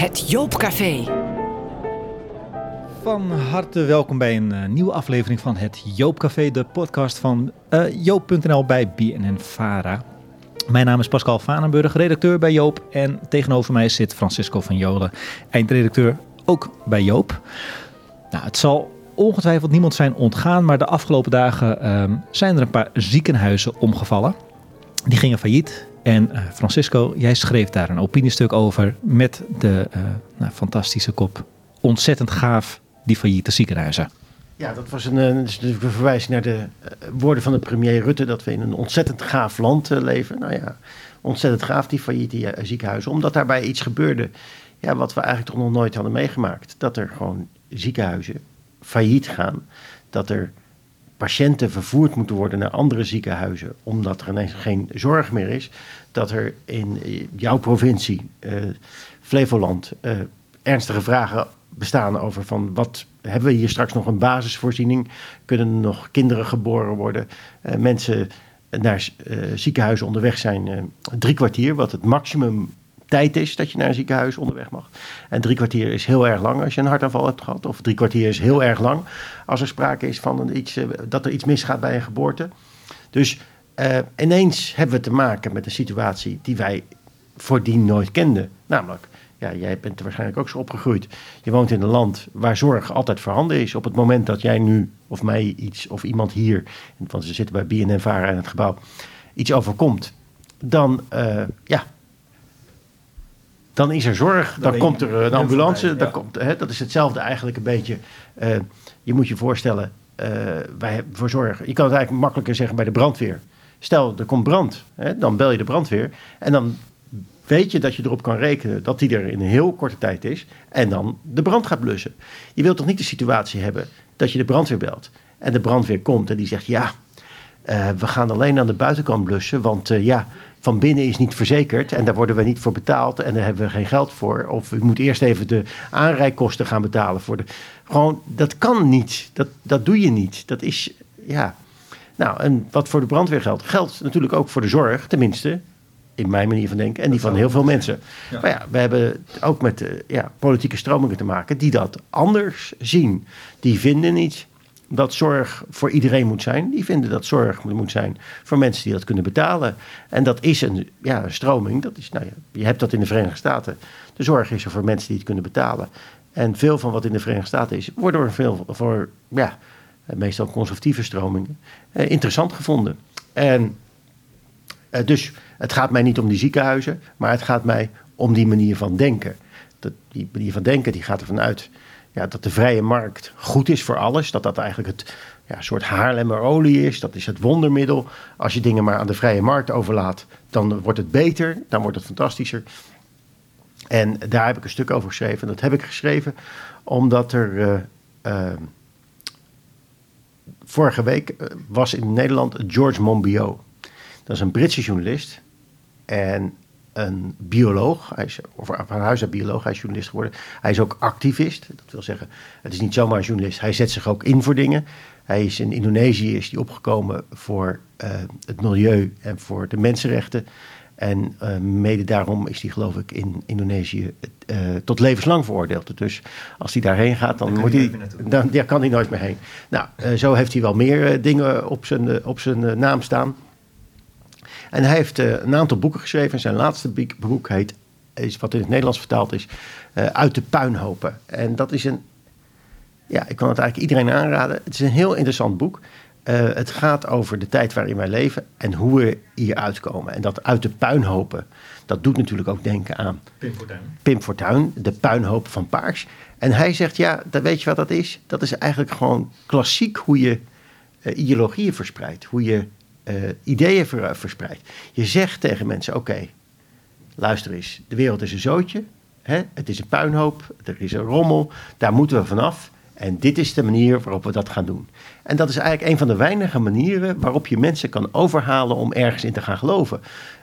Het Joopcafé. Van harte welkom bij een uh, nieuwe aflevering van het Joopcafé, de podcast van uh, Joop.nl bij BNN Vara. Mijn naam is Pascal Vanenburg, redacteur bij Joop. En tegenover mij zit Francisco van Jolen, eindredacteur ook bij Joop. Nou, het zal ongetwijfeld niemand zijn ontgaan, maar de afgelopen dagen uh, zijn er een paar ziekenhuizen omgevallen. Die gingen failliet. En uh, Francisco, jij schreef daar een opiniestuk over met de uh, nou, fantastische kop. Ontzettend gaaf, die failliete ziekenhuizen. Ja, dat was een, een, een verwijzing naar de woorden van de premier Rutte... dat we in een ontzettend gaaf land leven. Nou ja, ontzettend gaaf, die failliete ziekenhuizen. Omdat daarbij iets gebeurde ja, wat we eigenlijk toch nog nooit hadden meegemaakt. Dat er gewoon ziekenhuizen failliet gaan. Dat er patiënten vervoerd moeten worden naar andere ziekenhuizen omdat er ineens geen zorg meer is. Dat er in jouw provincie, uh, Flevoland, uh, ernstige vragen bestaan over van wat hebben we hier straks nog een basisvoorziening? Kunnen nog kinderen geboren worden? Mensen naar ziekenhuizen onderweg zijn drie kwartier, wat het maximum tijd is dat je naar een ziekenhuis onderweg mag. En drie kwartier is heel erg lang als je een hartaanval hebt gehad. Of drie kwartier is heel erg lang als er sprake is van een iets, dat er iets misgaat bij een geboorte. Dus uh, ineens hebben we te maken met een situatie die wij voordien nooit kenden. Namelijk, ja, jij bent er waarschijnlijk ook zo opgegroeid. Je woont in een land waar zorg altijd voorhanden is. Op het moment dat jij nu, of mij iets, of iemand hier, want ze zitten bij BNN-Vara in het gebouw, iets overkomt, dan, uh, ja, dan is er zorg, dan, dan komt er een ambulance. Ja. dan komt, hè, dat is hetzelfde eigenlijk een beetje. Uh, je moet je voorstellen, uh, wij voor zorg. Je kan het eigenlijk makkelijker zeggen bij de brandweer. Stel, er komt brand, hè, dan bel je de brandweer. En dan weet je dat je erop kan rekenen dat die er in een heel korte tijd is. En dan de brand gaat blussen. Je wilt toch niet de situatie hebben dat je de brandweer belt. En de brandweer komt en die zegt: Ja, uh, we gaan alleen aan de buitenkant blussen. Want ja, van binnen is niet verzekerd en daar worden we niet voor betaald en daar hebben we geen geld voor. Of u moet eerst even de aanrijkosten gaan betalen voor de. Gewoon, dat kan niet. Dat, dat doe je niet. Dat is, ja. Nou, en wat voor de brandweer geldt, geldt natuurlijk ook voor de zorg, tenminste. In mijn manier van denken en die van heel veel mensen. Ja. Maar ja, we hebben ook met de, ja, politieke stromingen te maken die dat anders zien. Die vinden niet dat zorg voor iedereen moet zijn. Die vinden dat zorg moet zijn voor mensen die dat kunnen betalen. En dat is een ja, stroming. Dat is, nou ja, je hebt dat in de Verenigde Staten. De zorg is er voor mensen die het kunnen betalen. En veel van wat in de Verenigde Staten is, wordt door veel voor ja, meestal conservatieve stromingen eh, interessant gevonden. En eh, dus het gaat mij niet om die ziekenhuizen, maar het gaat mij om die manier van denken. Dat, die manier van denken die gaat ervan uit ja, dat de vrije markt goed is voor alles. Dat dat eigenlijk het ja, soort Haarlemmerolie is. Dat is het wondermiddel. Als je dingen maar aan de vrije markt overlaat, dan wordt het beter. Dan wordt het fantastischer. En daar heb ik een stuk over geschreven. Dat heb ik geschreven omdat er. Uh, uh, vorige week was in Nederland George Monbiot. Dat is een Britse journalist. En een bioloog. Hij is van huis uit bioloog, hij is journalist geworden. Hij is ook activist. Dat wil zeggen, het is niet zomaar een journalist. Hij zet zich ook in voor dingen. Hij is in Indonesië is die opgekomen voor uh, het milieu en voor de mensenrechten. En uh, mede daarom is hij, geloof ik, in Indonesië uh, tot levenslang veroordeeld. Dus als hij daarheen gaat, dan, moet hij, dan ja, kan hij nooit meer heen. Nou, zo heeft hij wel meer dingen op zijn, op zijn naam staan. En hij heeft uh, een aantal boeken geschreven. Zijn laatste boek heet, is wat in het Nederlands vertaald is, uh, Uit de puinhopen. En dat is een, ja, ik kan het eigenlijk iedereen aanraden. Het is een heel interessant boek. Uh, het gaat over de tijd waarin wij leven en hoe we hier uitkomen. En dat uit de puinhopen, dat doet natuurlijk ook denken aan Pim Fortuyn. Pim Fortuyn, de puinhoop van Paars. En hij zegt, ja, dat weet je wat dat is? Dat is eigenlijk gewoon klassiek hoe je uh, ideologieën verspreidt. Hoe je uh, ideeën ver, verspreidt. Je zegt tegen mensen: oké, luister eens, de wereld is een zootje, hè? het is een puinhoop, er is een rommel, daar moeten we vanaf. En dit is de manier waarop we dat gaan doen. En dat is eigenlijk een van de weinige manieren waarop je mensen kan overhalen om ergens in te gaan geloven.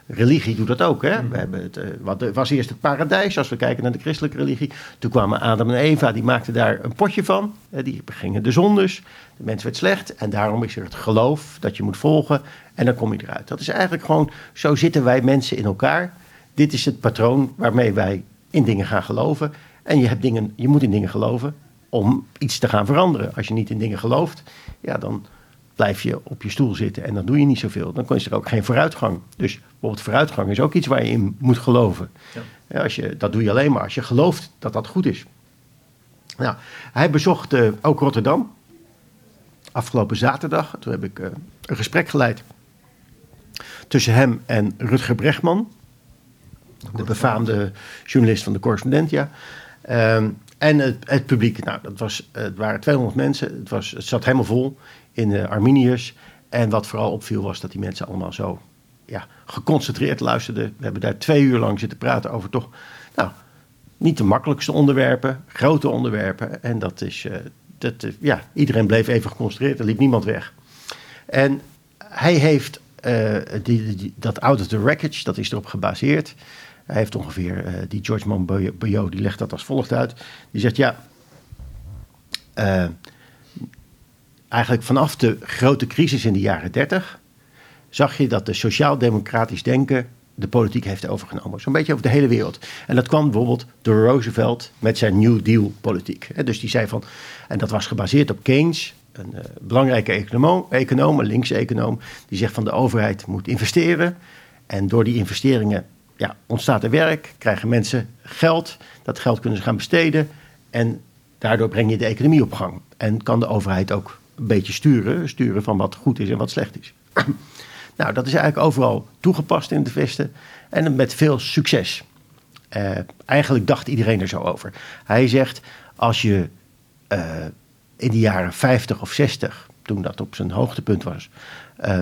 Religie doet dat ook. Hè? We hebben het, uh, wat was eerst het paradijs, als we kijken naar de christelijke religie. Toen kwamen Adam en Eva, die maakten daar een potje van. Die gingen de zondes. De mens werd slecht. En daarom is er het geloof dat je moet volgen. En dan kom je eruit. Dat is eigenlijk gewoon, zo zitten wij mensen in elkaar. Dit is het patroon waarmee wij in dingen gaan geloven. En je, hebt dingen, je moet in dingen geloven om iets te gaan veranderen. Als je niet in dingen gelooft, ja, dan blijf je op je stoel zitten en dan doe je niet zoveel. Dan is er ook geen vooruitgang. Dus bijvoorbeeld vooruitgang is ook iets waar je in moet geloven. Ja. als je, dat doe je alleen maar als je gelooft dat dat goed is. Nou, hij bezocht uh, ook Rotterdam afgelopen zaterdag. Toen heb ik uh, een gesprek geleid tussen hem en Rutger Brechtman, de befaamde journalist van de Correspondent, ja. Um, en het, publiek, nou, dat was, het waren 200 mensen. Het, was, het zat helemaal vol in de Arminiërs. En wat vooral opviel was dat die mensen allemaal zo ja, geconcentreerd luisterden. We hebben daar twee uur lang zitten praten over toch, nou, niet de makkelijkste onderwerpen, grote onderwerpen. En dat is, uh, dat, uh, ja, iedereen bleef even geconcentreerd, er liep niemand weg. En hij heeft die, die, dat out of the wreckage, dat is erop gebaseerd. Hij heeft ongeveer, uh, die George Monbiot, die legt dat als volgt uit. Die zegt, ja, uh, eigenlijk vanaf de grote crisis in de jaren 30 zag je dat de sociaal-democratisch denken de politiek heeft overgenomen. Zo'n beetje over de hele wereld. En dat kwam bijvoorbeeld door Roosevelt met zijn New Deal politiek. Dus die zei van, en dat was gebaseerd op Keynes, een uh, belangrijke econoom, econoom, linkse econoom, die zegt van de overheid moet investeren. En door die investeringen ja, ontstaat er werk, krijgen mensen geld, dat geld kunnen ze gaan besteden en daardoor breng je de economie op gang. En kan de overheid ook een beetje sturen, sturen van wat goed is en wat slecht is. nou, dat is eigenlijk overal toegepast in de Westen en met veel succes. Uh, eigenlijk dacht iedereen er zo over. Hij zegt, als je uh, in de jaren 50 of 60, toen dat op zijn hoogtepunt was, uh,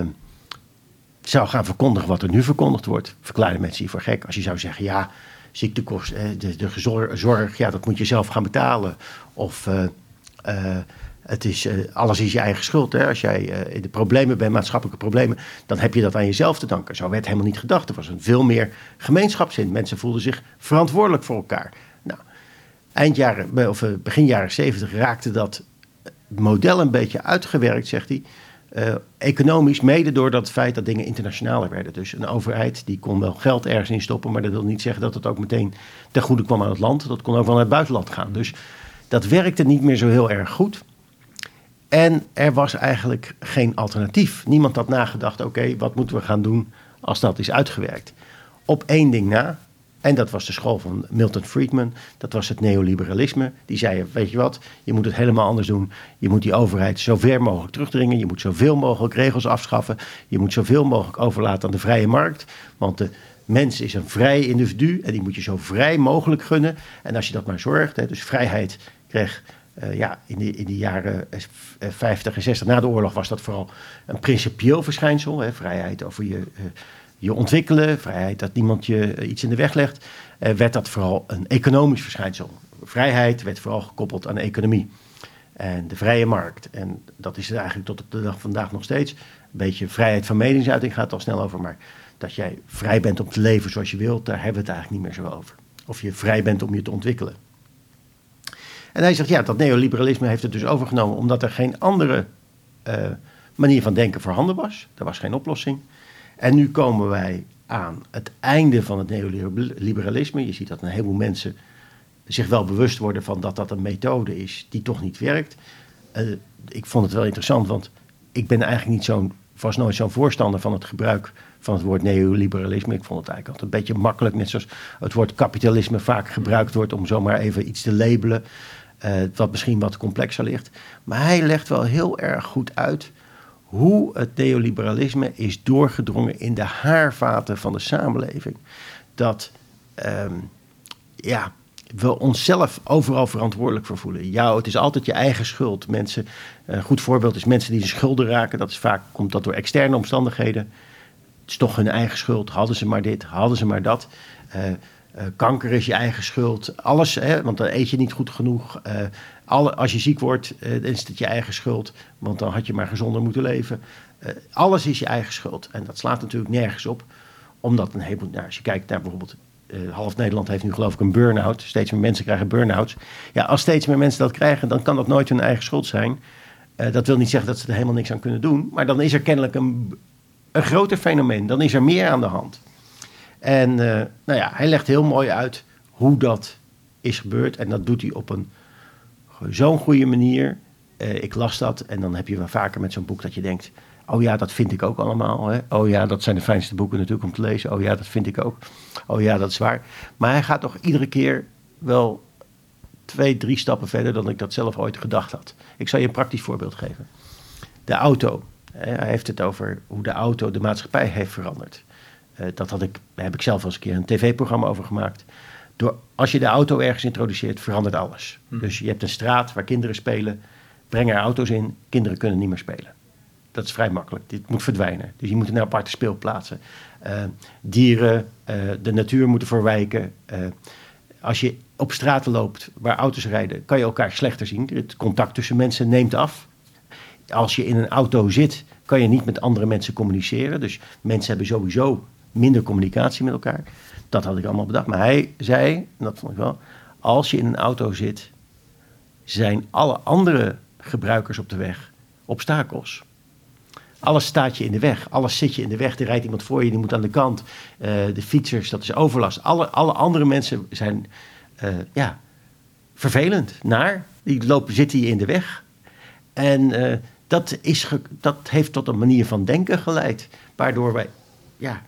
zou gaan verkondigen wat er nu verkondigd wordt, verklaarden mensen je voor gek. Als je zou zeggen, ja, ziektekosten, de, de zorg, ja, dat moet je zelf gaan betalen. Of uh, uh, het is, alles is je eigen schuld. Hè? Als jij in de problemen bent, maatschappelijke problemen, dan heb je dat aan jezelf te danken. Zo werd helemaal niet gedacht. Er was een veel meer gemeenschapszin. Mensen voelden zich verantwoordelijk voor elkaar. Nou, eind jaren, of begin jaren zeventig raakte dat model een beetje uitgewerkt, zegt hij. Uh, economisch, mede door dat feit dat dingen internationaler werden. Dus een overheid die kon wel geld ergens in stoppen, maar dat wil niet zeggen dat het ook meteen ten goede kwam aan het land. Dat kon ook wel naar het buitenland gaan. Dus dat werkte niet meer zo heel erg goed. En er was eigenlijk geen alternatief. Niemand had nagedacht, oké, wat moeten we gaan doen als dat is uitgewerkt. Op één ding na, en dat was de school van Milton Friedman. Dat was het neoliberalisme. Die zei, weet je wat, je moet het helemaal anders doen. Je moet die overheid zo ver mogelijk terugdringen. Je moet zoveel mogelijk regels afschaffen. Je moet zoveel mogelijk overlaten aan de vrije markt. Want de mens is een vrij individu en die moet je zo vrij mogelijk gunnen. En als je dat maar zorgt, hè, dus vrijheid kreeg... Uh, ja, in de, in de jaren 50 en 60 na de oorlog was dat vooral een principieel verschijnsel. Hè, vrijheid over je... je ontwikkelen, vrijheid dat niemand je eh, iets in de weg legt, eh, werd dat vooral een economisch verschijnsel. Vrijheid werd vooral gekoppeld aan de economie en de vrije markt. En dat is eigenlijk tot op de dag vandaag nog steeds. Een beetje vrijheid van meningsuiting gaat al snel over, maar dat jij vrij bent om te leven zoals je wilt, daar hebben we het eigenlijk niet meer zo over. Of je vrij bent om je te ontwikkelen. En hij zegt, ja, dat neoliberalisme heeft het dus overgenomen omdat er geen andere uh, manier van denken voorhanden was. Er was geen oplossing. En nu komen wij aan het einde van het neoliberalisme. Je ziet dat een heleboel mensen zich wel bewust worden van dat dat een methode is die toch niet werkt. Uh, ik vond het wel interessant, want ik ben eigenlijk niet zo'n, was nooit zo'n voorstander van het gebruik van het woord neoliberalisme. Ik vond het eigenlijk altijd een beetje makkelijk, net zoals het woord kapitalisme vaak gebruikt wordt om zomaar even iets te labelen, uh, wat misschien wat complexer ligt. Maar hij legt wel heel erg goed uit hoe het neoliberalisme is doorgedrongen in de haarvaten van de samenleving. Dat um, ja, we onszelf overal verantwoordelijk voor voelen. Ja, het is altijd je eigen schuld. Mensen, een goed voorbeeld is mensen die de schulden raken. Dat is vaak komt dat door externe omstandigheden. Het is toch hun eigen schuld. Hadden ze maar dit, hadden ze maar dat. Uh, uh, kanker is je eigen schuld. Alles, hè, want dan eet je niet goed genoeg. Uh, alle, als je ziek wordt, uh, dan is het je eigen schuld. Want dan had je maar gezonder moeten leven. alles is je eigen schuld. En dat slaat natuurlijk nergens op. Omdat een heleboel, nou, als je kijkt naar bijvoorbeeld... half Nederland heeft nu geloof ik een burn-out. Steeds meer mensen krijgen burn-outs. Ja, als steeds meer mensen dat krijgen, dan kan dat nooit hun eigen schuld zijn. dat wil niet zeggen dat ze er helemaal niks aan kunnen doen. Maar dan is er kennelijk een, een groter fenomeen. Dan is er meer aan de hand. En nou ja, hij legt heel mooi uit hoe dat is gebeurd. En dat doet hij op een zo'n goede manier. Eh, ik las dat en dan heb je wel vaker met zo'n boek dat je denkt... Oh ja, dat vind ik ook allemaal. Hè? Oh ja, dat zijn de fijnste boeken natuurlijk om te lezen. Oh ja, dat vind ik ook. Oh ja, dat is waar. Maar hij gaat toch iedere keer wel twee, drie stappen verder dan ik dat zelf ooit gedacht had. Ik zal je een praktisch voorbeeld geven. De auto. Hij heeft het over hoe de auto de maatschappij heeft veranderd. Uh, dat had ik, daar heb ik zelf eens een keer een tv-programma over gemaakt. Door, als je de auto ergens introduceert, verandert alles. Hm. Dus je hebt een straat waar kinderen spelen. Breng er auto's in, kinderen kunnen niet meer spelen. Dat is vrij makkelijk. Dit moet verdwijnen. Dus je moet een aparte speelplaatsen. Uh, dieren, uh, de natuur moeten verwijken. als je op straten loopt waar auto's rijden, kan je elkaar slechter zien. Het contact tussen mensen neemt af. Als je in een auto zit, kan je niet met andere mensen communiceren. Dus mensen hebben sowieso minder communicatie met elkaar. Dat had ik allemaal bedacht. Maar hij zei, en dat vond ik wel, als je in een auto zit, zijn alle andere gebruikers op de weg obstakels. Alles staat je in de weg. Alles zit je in de weg. Er rijdt iemand voor je, die moet aan de kant. Uh, de fietsers, dat is overlast. Alle, alle andere mensen zijn uh, ja, vervelend, naar. Die lopen, zitten je in de weg. En uh, dat, is dat heeft tot een manier van denken geleid. Waardoor wij, ja,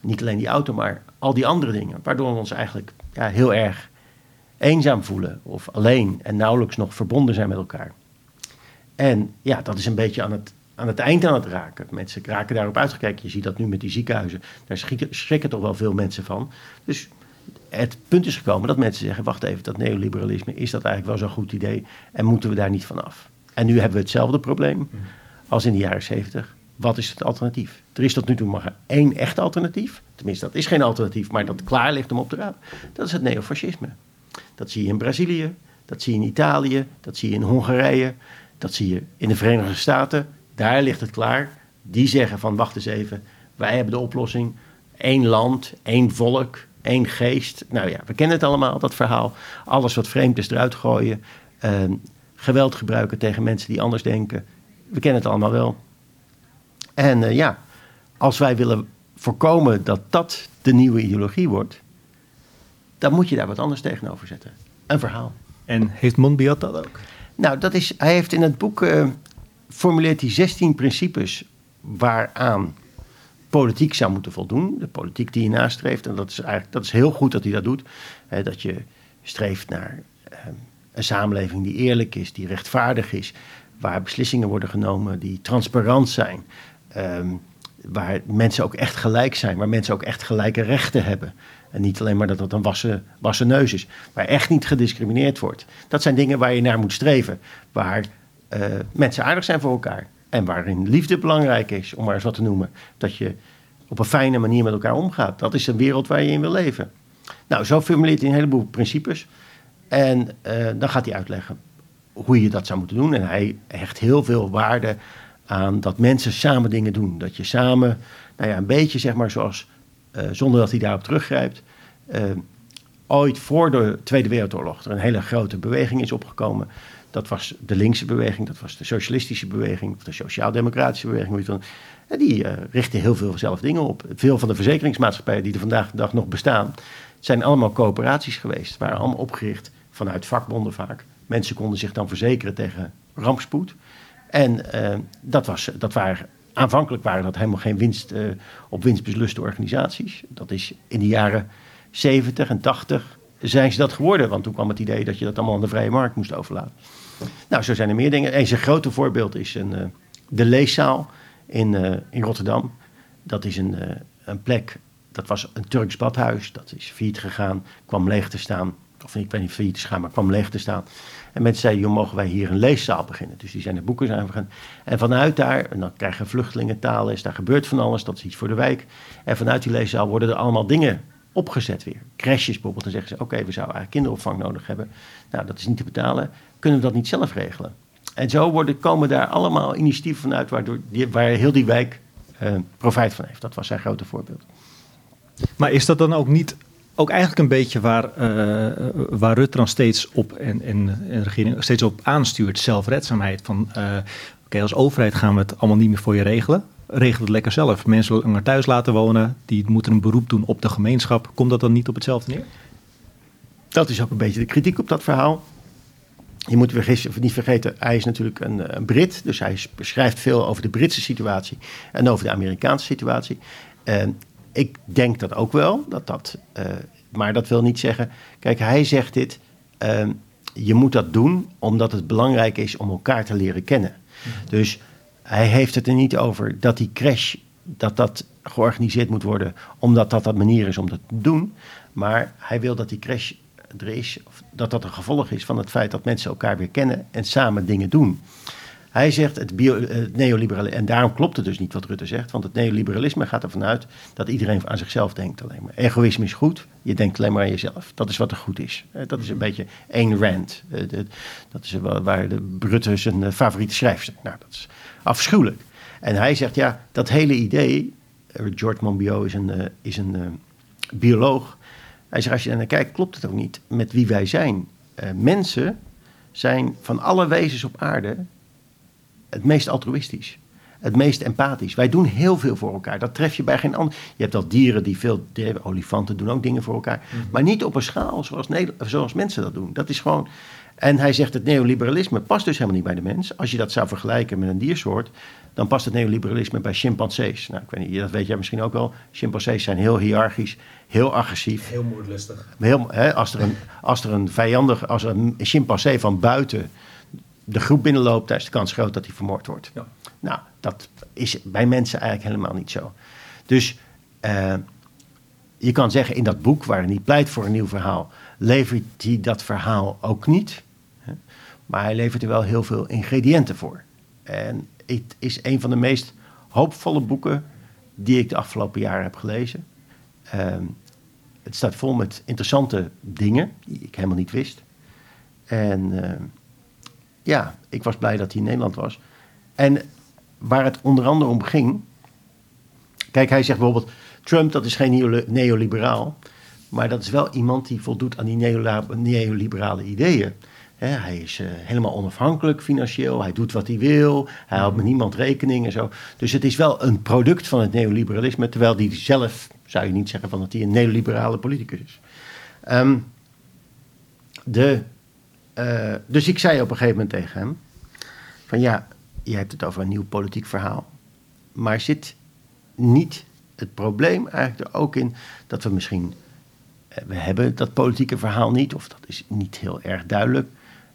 niet alleen die auto, maar al die andere dingen. Waardoor we ons eigenlijk ja, heel erg eenzaam voelen. Of alleen en nauwelijks nog verbonden zijn met elkaar. En ja, dat is een beetje aan het, aan het eind aan het raken. Mensen raken daarop uitgekeken. Je ziet dat nu met die ziekenhuizen. Daar schrikken, schrikken toch wel veel mensen van. Dus het punt is gekomen dat mensen zeggen: wacht even, dat neoliberalisme, is dat eigenlijk wel zo'n goed idee? En moeten we daar niet van af? En nu hebben we hetzelfde probleem mhm. als in de jaren zeventig. Wat is het alternatief? Er is tot nu toe maar één echt alternatief. Tenminste, dat is geen alternatief, maar dat klaar ligt om op te rapen. Dat is het neofascisme. Dat zie je in Brazilië, dat zie je in Italië, dat zie je in Hongarije, dat zie je in de Verenigde Staten. Daar ligt het klaar. Die zeggen van wacht eens even, wij hebben de oplossing. Eén land, één volk, één geest. Nou ja, we kennen het allemaal, dat verhaal. Alles wat vreemd is eruit gooien. Ehm, geweld gebruiken tegen mensen die anders denken. We kennen het allemaal wel. En uh, ja, als wij willen voorkomen dat dat de nieuwe ideologie wordt, dan moet je daar wat anders tegenover zetten. Een verhaal. En heeft Monbiot dat ook? Nou, dat is, hij heeft in het boek uh, formuleert hij 16 principes waaraan politiek zou moeten voldoen. De politiek die je nastreeft. En dat is eigenlijk dat is heel goed dat hij dat doet. Hè, dat je streeft naar uh, een samenleving die eerlijk is, die rechtvaardig is, waar beslissingen worden genomen die transparant zijn, um, waar mensen ook echt gelijk zijn, waar mensen ook echt gelijke rechten hebben. En niet alleen maar dat dat een wassen, wassen neus is, waar echt niet gediscrimineerd wordt. Dat zijn dingen waar je naar moet streven, waar uh, mensen aardig zijn voor elkaar. En waarin liefde belangrijk is, om maar eens wat te noemen. Dat je op een fijne manier met elkaar omgaat. Dat is een wereld waar je in wil leven. Nou, zo formuleert hij een heleboel principes. En uh, dan gaat hij uitleggen hoe je dat zou moeten doen. En hij hecht heel veel waarde aan dat mensen samen dingen doen. Dat je samen, nou ja, een beetje zeg maar zoals, uh, zonder dat hij daarop teruggrijpt, uh, ooit voor de Tweede Wereldoorlog er een hele grote beweging is opgekomen. Dat was de linkse beweging, dat was de socialistische beweging, of de sociaal-democratische beweging. En die uh, richten heel veel zelf dingen op. Veel van de verzekeringsmaatschappijen die er vandaag de dag nog bestaan, zijn allemaal coöperaties geweest. Waren allemaal opgericht vanuit vakbonden vaak. Mensen konden zich dan verzekeren tegen rampspoed. En uh, dat, was, dat waren, aanvankelijk waren dat helemaal geen winst, uh, op winst besluste organisaties. Dat is in de jaren 70 en 80 zijn ze dat geworden. Want toen kwam het idee dat je dat allemaal aan de vrije markt moest overlaten. Nou, zo zijn er meer dingen. Een grote voorbeeld is een, uh, de leeszaal in, in Rotterdam. Dat is een, een plek, dat was een Turks badhuis. Dat is failliet gegaan, kwam leeg te staan. Of ik weet niet failliet te gaan, maar kwam leeg te staan. En mensen zeiden, mogen wij hier een leeszaal beginnen? Dus die zijn de boeken zijn begonnen. En vanuit daar, en dan krijgen vluchtelingen taalles, daar gebeurt van alles, dat is iets voor de wijk. En vanuit die leeszaal worden er allemaal dingen opgezet weer. Crashes bijvoorbeeld, dan zeggen ze, oké, we zouden eigenlijk kinderopvang nodig hebben. Nou, dat is niet te betalen. Kunnen we dat niet zelf regelen? En zo worden, komen daar allemaal initiatieven vanuit waardoor die, waar heel die wijk uh, profijt van heeft. Dat was zijn grote voorbeeld. Maar is dat dan ook niet ook eigenlijk een beetje waar, uh, waar Rutte dan steeds op en, en, de regering steeds op aanstuurt, zelfredzaamheid. Van uh, oké, als overheid gaan we het allemaal niet meer voor je regelen. Regel het lekker zelf. Mensen langer thuis laten wonen, die moeten een beroep doen op de gemeenschap. Komt dat dan niet op hetzelfde neer? dat is ook een beetje de kritiek op dat verhaal. Je moet niet vergeten, hij is natuurlijk een, een, Brit, dus hij beschrijft veel over de Britse situatie en over de Amerikaanse situatie. Ik denk dat ook wel, dat dat, uh, maar dat wil niet zeggen. Kijk, hij zegt dit, uh, je moet dat doen omdat het belangrijk is om elkaar te leren kennen. Mhm. Dus hij heeft het er niet over dat die crash, dat dat georganiseerd moet worden, omdat dat dat manier is om dat te doen. Maar hij wil dat die crash er is, dat dat een gevolg is van het feit dat mensen elkaar weer kennen en samen dingen doen. Hij zegt het, het neoliberalisme, en daarom klopt het dus niet wat Rutte zegt, want het neoliberalisme gaat ervan uit dat iedereen aan zichzelf denkt alleen maar. Egoïsme is goed, je denkt alleen maar aan jezelf. Dat is wat er goed is. Dat is een beetje één rant. Dat is waar de Rutte zijn eh, favoriete schrijfster. Nou, dat is afschuwelijk. En hij zegt, ja, dat hele idee, eh, George Monbiot is een, eh, is een bioloog, hij zegt, als je naar kijkt, klopt het ook niet met wie wij zijn. mensen zijn van alle wezens op aarde het meest altruïstisch. Het meest empathisch. Wij doen heel veel voor elkaar. Dat tref je bij geen ander. Je hebt al dieren die veel. Olifanten doen ook dingen voor elkaar. Mhm. Maar niet op een schaal zoals, zoals mensen dat doen. Dat is gewoon. En hij zegt het neoliberalisme past dus helemaal niet bij de mens. Als je dat zou vergelijken met een diersoort, dan past het neoliberalisme bij chimpansees. Nou, ik weet niet, dat weet jij misschien ook wel. Chimpansees zijn heel hiërarchisch, heel agressief. Heel moordlustig. Heel, hè, als, er een, als er een vijandig, als er een chimpansee van buiten de groep binnenloopt, daar is de kans groot dat hij vermoord wordt. Ja. Nou, dat is bij mensen eigenlijk helemaal niet zo. Dus uh, je kan zeggen, in dat boek, waar hij pleit voor een nieuw verhaal, levert hij dat verhaal ook niet. Hè? Maar hij levert er wel heel veel ingrediënten voor. En het is een van de meest hoopvolle boeken die ik de afgelopen jaren heb gelezen. Uh, het staat vol met interessante dingen die ik helemaal niet wist. En uh, ja, ik was blij dat hij in Nederland was. En waar het onder andere om ging. Kijk, hij zegt bijvoorbeeld: Trump, dat is geen neoliberaal. Maar dat is wel iemand die voldoet aan die neoliberale ideeën. hij is uh, helemaal onafhankelijk financieel. Hij doet wat hij wil. Hij houdt met niemand rekening en zo. Dus het is wel een product van het neoliberalisme. Terwijl hij zelf, zou je niet zeggen van dat hij een neoliberale politicus is. Um, de uh, dus ik zei op een gegeven moment tegen hem: van ja, je hebt het over een nieuw politiek verhaal. Maar zit niet het probleem eigenlijk er ook in dat we misschien. Eh, we hebben dat politieke verhaal niet, of dat is niet heel erg duidelijk.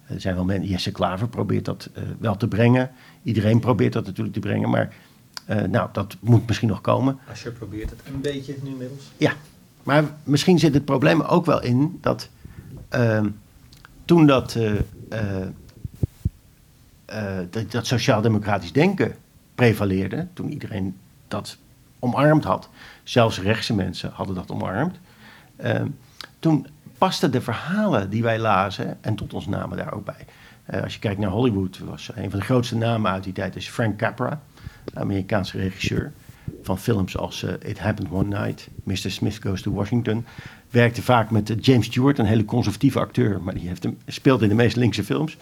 Er zijn wel mensen, Jesse Klaver probeert dat uh, wel te brengen. Iedereen probeert dat natuurlijk te brengen, maar uh, nou, dat moet misschien nog komen. Als je probeert het een beetje nu inmiddels. Ja, maar misschien zit het probleem ook wel in dat uh, toen dat, uh, dat, dat sociaal-democratisch denken prevaleerde, toen iedereen dat omarmd had, zelfs rechtse mensen hadden dat omarmd, toen pasten de verhalen die wij lazen en tot ons namen daar ook bij. als je kijkt naar Hollywood, was een van de grootste namen uit die tijd is Frank Capra, Amerikaanse regisseur van films als It Happened One Night, Mr. Smith Goes to Washington werkte vaak met James Stewart, een hele conservatieve acteur, maar die heeft hem, speelde in de meest linkse films.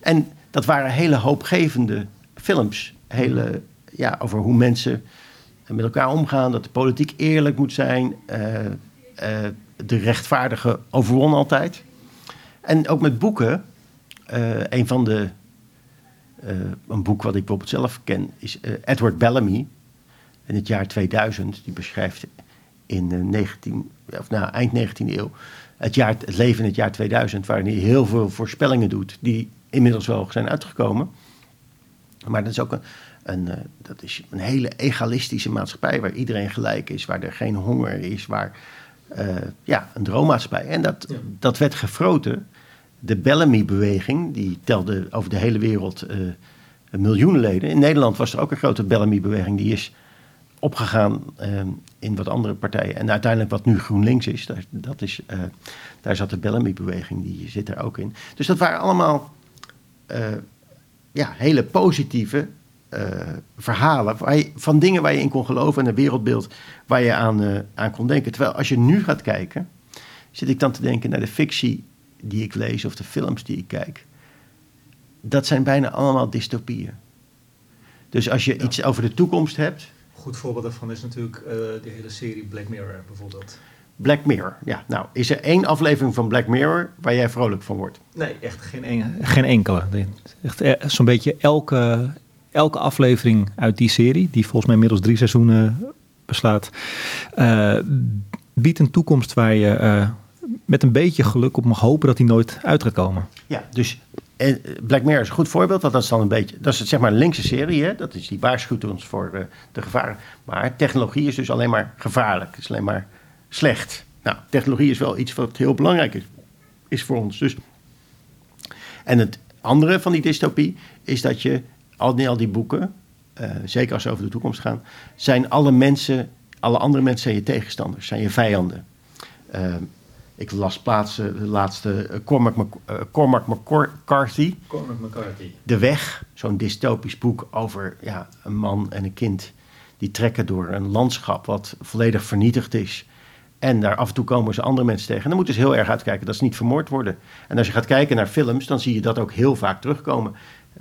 En dat waren hele hoopgevende films. Hele, ja, over hoe mensen met elkaar omgaan, dat de politiek eerlijk moet zijn, uh, de rechtvaardige overwon altijd. En ook met boeken. Een van de. een boek wat ik bijvoorbeeld zelf ken is Edward Bellamy. In het jaar 2000. Die beschrijft in 19, of nou, eind 19e eeuw. Het, jaar, het leven in het jaar 2000, waarin hij heel veel voorspellingen doet, die inmiddels wel zijn uitgekomen. Maar dat is ook een, een, uh, dat is een hele egalistische maatschappij, waar iedereen gelijk is, waar er geen honger is, waar uh, ja, een droommaatschappij. En dat, dat werd gefroten. De Bellamy-beweging, die telde over de hele wereld uh, miljoenen leden. In Nederland was er ook een grote Bellamy-beweging, die is opgegaan ehm, in wat andere partijen. En uiteindelijk wat nu GroenLinks is, daar, dat is, uh, daar zat de Bellamy-beweging, die zit er ook in. Dus dat waren allemaal uh, ja, hele positieve uh, verhalen je, van dingen waar je in kon geloven en een wereldbeeld waar je aan, aan kon denken. Terwijl als je nu gaat kijken, zit ik dan te denken naar de fictie die ik lees of de films die ik kijk. Dat zijn bijna allemaal dystopieën. Dus als je iets over de toekomst hebt, goed voorbeeld daarvan is natuurlijk uh, de hele serie Black Mirror bijvoorbeeld. Black Mirror. Ja, nou, is er één aflevering van Black Mirror waar jij vrolijk van wordt? Nee, echt geen, en, geen enkele. Echt eh, zo'n beetje elke, elke aflevering uit die serie, die volgens mij inmiddels drie seizoenen beslaat, uh, biedt een toekomst waar je uh, met een beetje geluk op mag hopen dat die nooit uit gaat komen. Ja, dus en Black Mirror is een goed voorbeeld, want dat is dan een beetje, dat is zeg maar een linkse serie, hè? dat is die waarschuwt ons voor uh, de gevaren. Maar technologie is dus alleen maar gevaarlijk, het is alleen maar slecht. Nou, technologie is wel iets wat heel belangrijk is, is voor ons. Dus. En het andere van die dystopie is dat je al die, al die boeken, uh, zeker als ze over de toekomst gaan, zijn alle mensen, alle andere mensen zijn je tegenstanders, zijn je vijanden. Uh, ik las plaatsen, de laatste Cormac, uh, Cormac McCarthy. Cormac McCarthy. De Weg, zo'n dystopisch boek over ja, een man en een kind. Die trekken door een landschap wat volledig vernietigd is. En daar af en toe komen ze andere mensen tegen. En dan moeten ze heel erg uitkijken dat ze niet vermoord worden. En als je gaat kijken naar films, dan zie je dat ook heel vaak terugkomen.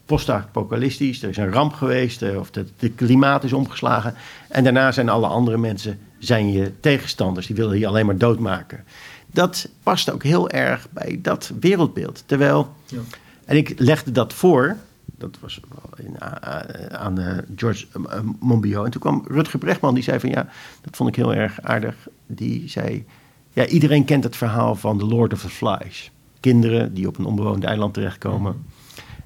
Post-apocalyptisch, er is een ramp geweest, of het klimaat is omgeslagen. En daarna zijn alle andere mensen zijn je tegenstanders. Die willen je alleen maar doodmaken. Dat past ook heel erg bij dat wereldbeeld. Terwijl, ja. en ik legde dat voor, dat was in, aan uh, George uh, Monbiot. En toen kwam Rutger Brechtman, die zei van ja, dat vond ik heel erg aardig. Die zei, ja, iedereen kent het verhaal van The Lord of the Flies. Kinderen die op een onbewoond eiland terechtkomen. Mm.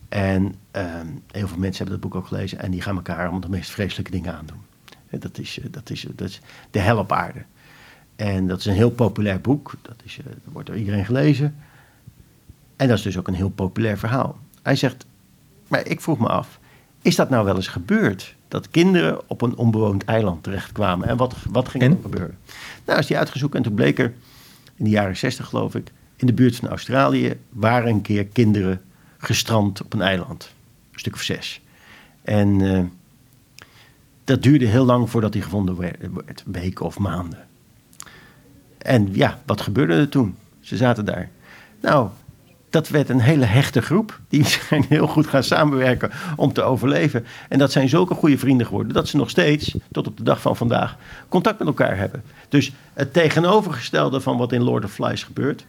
En um, heel veel mensen hebben dat boek ook gelezen. En die gaan elkaar allemaal de meest vreselijke dingen aandoen. Dat is, dat is, dat is de hel op aarde. En dat is een heel populair boek. Dat, is, dat wordt door iedereen gelezen. En dat is dus ook een heel populair verhaal. Hij zegt, maar ik vroeg me af, is dat nou wel eens gebeurd? Dat kinderen op een onbewoond eiland terechtkwamen. En wat, wat ging er gebeuren? Nou, is die uitgezocht en toen bleek er, in de jaren 60 geloof ik, in de buurt van Australië waren een keer kinderen gestrand op een eiland. Een stuk of zes. En uh, dat duurde heel lang voordat die gevonden werd, weken of maanden. En ja, wat gebeurde er toen? Ze zaten daar. Nou, dat werd een hele hechte groep. Die zijn heel goed gaan samenwerken om te overleven. En dat zijn zulke goede vrienden geworden dat ze nog steeds, tot op de dag van vandaag, contact met elkaar hebben. Dus het tegenovergestelde van wat in Lord of Flies gebeurt,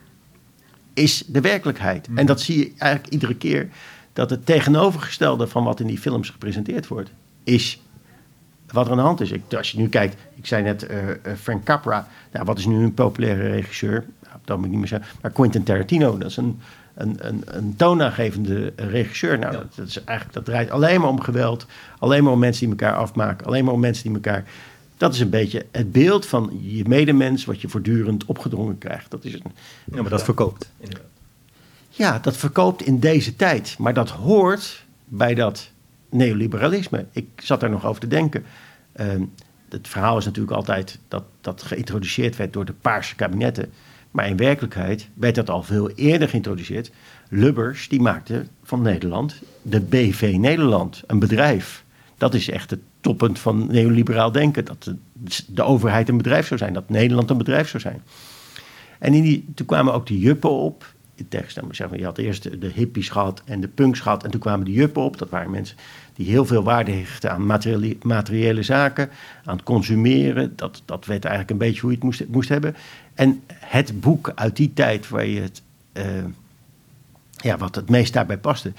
is de werkelijkheid. En dat zie je eigenlijk iedere keer. Dat het tegenovergestelde van wat in die films gepresenteerd wordt, is wat er aan de hand is. Ik, als je nu kijkt, ik zei net uh, Frank Capra. Nou, wat is nu een populaire regisseur? Nou, dat moet ik niet meer zeggen. Maar Quentin Tarantino, dat is een, een, een, een toonaangevende regisseur. Nou, ja. dat, dat, is eigenlijk, dat draait alleen maar om geweld. Alleen maar om mensen die elkaar afmaken. Alleen maar om mensen die elkaar... Dat is een beetje het beeld van je medemens... wat je voortdurend opgedrongen krijgt. Dat is een, ja, maar dat verkoopt. Ja, dat verkoopt in deze tijd. Maar dat hoort bij dat neoliberalisme. Ik zat daar nog over te denken. Uh, het verhaal is natuurlijk altijd dat dat geïntroduceerd werd door de paarse kabinetten. Maar in werkelijkheid werd dat al veel eerder geïntroduceerd. Lubbers die maakte van Nederland de BV Nederland, een bedrijf. Dat is echt het toppunt van neoliberaal denken. Dat de, de overheid een bedrijf zou zijn, dat Nederland een bedrijf zou zijn. En in die, toen kwamen ook de juppen op. In tegenstelling, zeg maar, je had eerst de, de hippies gehad en de punks gehad. En toen kwamen de juppen op. Dat waren mensen die heel veel waarde hechten aan materiële, materiële zaken, aan het consumeren. Dat, dat werd eigenlijk een beetje hoe je het moest, moest hebben. En het boek uit die tijd waar je het, uh, ja, wat het meest daarbij paste,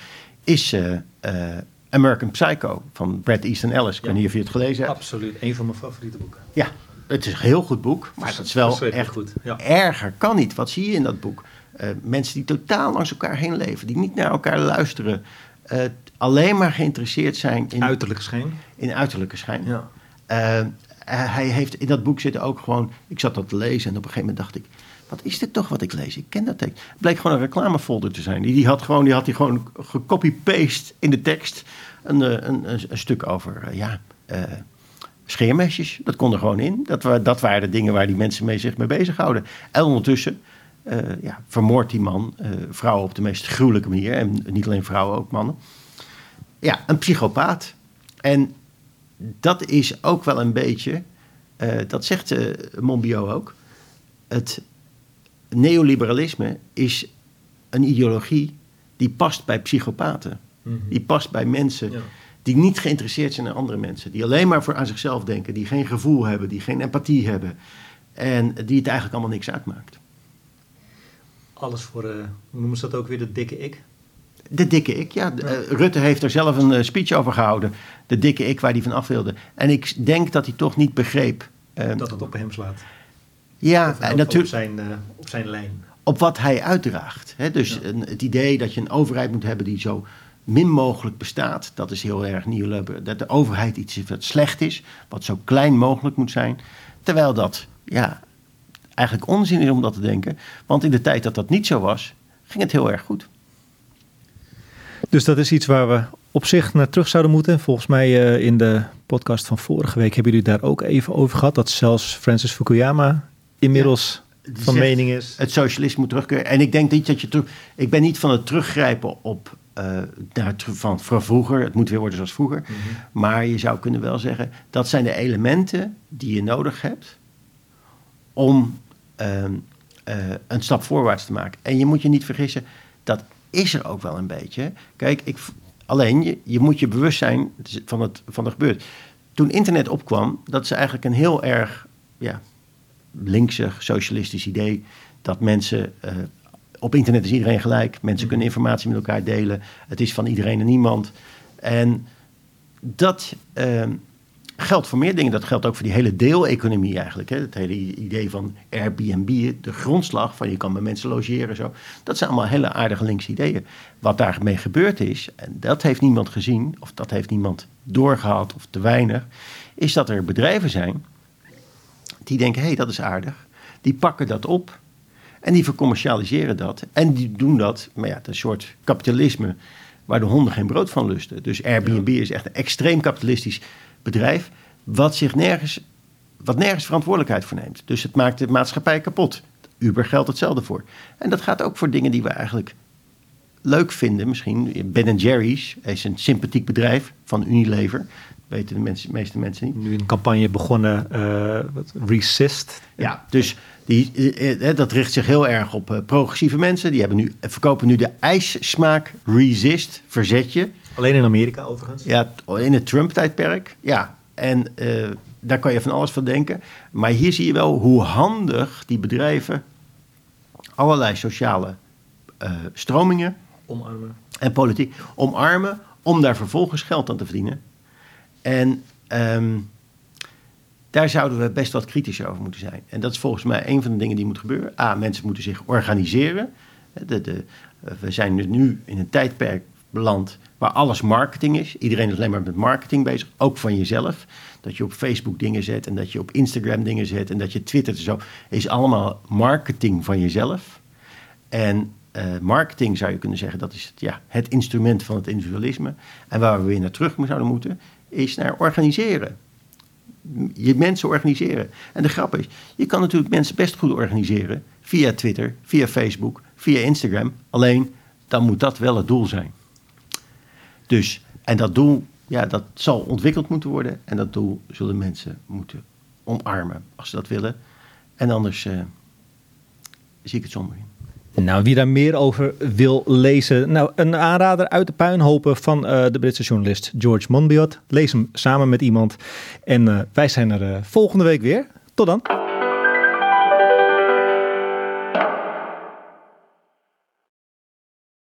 is uh, uh, American Psycho van Brad Easton Ellis. Ik weet niet of je het gelezen hebt. Absoluut, een van mijn favoriete boeken. Ja, het is een heel goed boek, maar het is wel echt goed. Ja. Erger kan niet. Wat zie je in dat boek? Mensen die totaal langs elkaar heen leven, die niet naar elkaar luisteren, uh, alleen maar geïnteresseerd zijn in uiterlijke schijn. In uiterlijke schijn. Ja. Uh, hij heeft in dat boek zitten ook gewoon. Ik zat dat te lezen en op een gegeven moment dacht ik. Wat is dit toch wat ik lees? Ik ken dat tekst. Het bleek gewoon een reclamefolder te zijn. Die, die had gewoon, die had die gewoon gecopy-paste in de tekst. Een, een, een, een stuk over, uh, ja, scheermesjes. Dat kon er gewoon in. Dat, dat waren de dingen waar die mensen mee zich mee bezighouden. En ondertussen uh, ja, vermoordt die man uh, vrouwen op de meest gruwelijke manier. En niet alleen vrouwen, ook mannen. Ja, een psychopaat. En dat is ook wel een beetje, uh, dat zegt Monbiot ook. Het neoliberalisme is een ideologie die past bij psychopaten. Mm -hmm. Die past bij mensen ja. die niet geïnteresseerd zijn in andere mensen. Die alleen maar voor aan zichzelf denken. Die geen gevoel hebben, die geen empathie hebben. En die het eigenlijk allemaal niks uitmaakt. Alles voor, uh, noemen ze dat ook weer, de dikke ik? De dikke ik, ja. Rutte heeft er zelf een speech over gehouden. De dikke ik waar hij van af wilde. En ik denk dat hij toch niet begreep... dat het op hem slaat. Ja, natuurlijk. Op zijn, op zijn lijn op wat hij uitdraagt. Dus een, het idee dat je een overheid moet hebben die zo min mogelijk bestaat, dat is heel erg nieuw. Dat de overheid iets is wat slecht is, wat zo klein mogelijk moet zijn. Terwijl dat ja, eigenlijk onzin is om dat te denken. Want in de tijd dat dat niet zo was, ging het heel erg goed. Dus dat is iets waar we op zich naar terug zouden moeten. Volgens mij uh, in de podcast van vorige week hebben jullie daar ook even over gehad. Dat zelfs Francis Fukuyama inmiddels van mening is. Het socialisme moet terugkeren. En ik denk niet dat je terug. Ik ben niet van het teruggrijpen op. Uh, naar, van, van vroeger. Het moet weer worden zoals vroeger. Mhm. Maar je zou kunnen wel zeggen. Dat zijn de elementen die je nodig hebt. om ehm, eh, een stap voorwaarts te maken. En je moet je niet vergissen. dat is er ook wel een beetje. Kijk, ik, alleen je, je moet je bewust zijn van het van er gebeurt. Toen internet opkwam, dat is eigenlijk een heel erg ja, linkse, socialistisch idee dat mensen. Uh, op internet is iedereen gelijk. Mensen kunnen informatie met elkaar delen. Het is van iedereen en niemand. En dat uh, geldt voor meer dingen. Dat geldt ook voor die hele deeleconomie eigenlijk. Hè. Het hele idee van Airbnb, de grondslag van je kan bij mensen logeren. Zo. Dat zijn allemaal hele aardige linkse ideeën. Wat daarmee gebeurd is, en dat heeft niemand gezien, of dat heeft niemand doorgehad of te weinig, is dat er bedrijven zijn die denken, hé, hey, dat is aardig. Die pakken dat op en die vercommercialiseren dat. En die doen dat, maar ja, het is een soort kapitalisme waar de honden geen brood van lusten. Dus Airbnb is echt een extreem kapitalistisch bedrijf, wat zich nergens, wat nergens verantwoordelijkheid voor neemt. Dus het maakt de maatschappij kapot. Uber geldt hetzelfde voor. En dat gaat ook voor dingen die we eigenlijk leuk vinden. Misschien Ben Jerry's is een sympathiek bedrijf van Unilever weten de mensen, meeste mensen niet. Nu een campagne begonnen, uh, Resist. Ja, dus die, uh, dat richt zich heel erg op uh, progressieve mensen. Die hebben nu, verkopen nu de ijssmaak Resist, verzetje. Alleen in Amerika overigens? Ja, in het Trump-tijdperk. Ja, en daar kan je van alles van denken. Maar hier zie je wel hoe handig die bedrijven allerlei sociale stromingen... Omarmen. En politiek omarmen om daar vervolgens geld aan te verdienen. En um, daar zouden we best wat kritisch over moeten zijn. En dat is volgens mij een van de dingen die moet gebeuren. A, mensen moeten zich organiseren. De, de, we zijn nu in een tijdperk beland waar alles marketing is. Iedereen is alleen maar met marketing bezig, ook van jezelf. Dat je op Facebook dingen zet en dat je op Instagram dingen zet en dat je twittert en zo. Is allemaal marketing van jezelf. En uh, marketing zou je kunnen zeggen, dat is het, ja, het instrument van het individualisme. En waar we weer naar terug zouden moeten, is naar organiseren. Je mensen organiseren. En de grap is, je kan natuurlijk mensen best goed organiseren via Twitter, via Facebook, via Instagram. Alleen dan moet dat wel het doel zijn. Dus, en dat doel, ja, dat zal ontwikkeld moeten worden. En dat doel zullen mensen moeten omarmen als ze dat willen. En anders uh, zie ik het somber. Nou, wie daar meer over wil lezen, nou, een aanrader uit de puinhopen van uh, de Britse journalist George Monbiot. Lees hem samen met iemand. En uh, wij zijn er volgende week weer. Tot dan.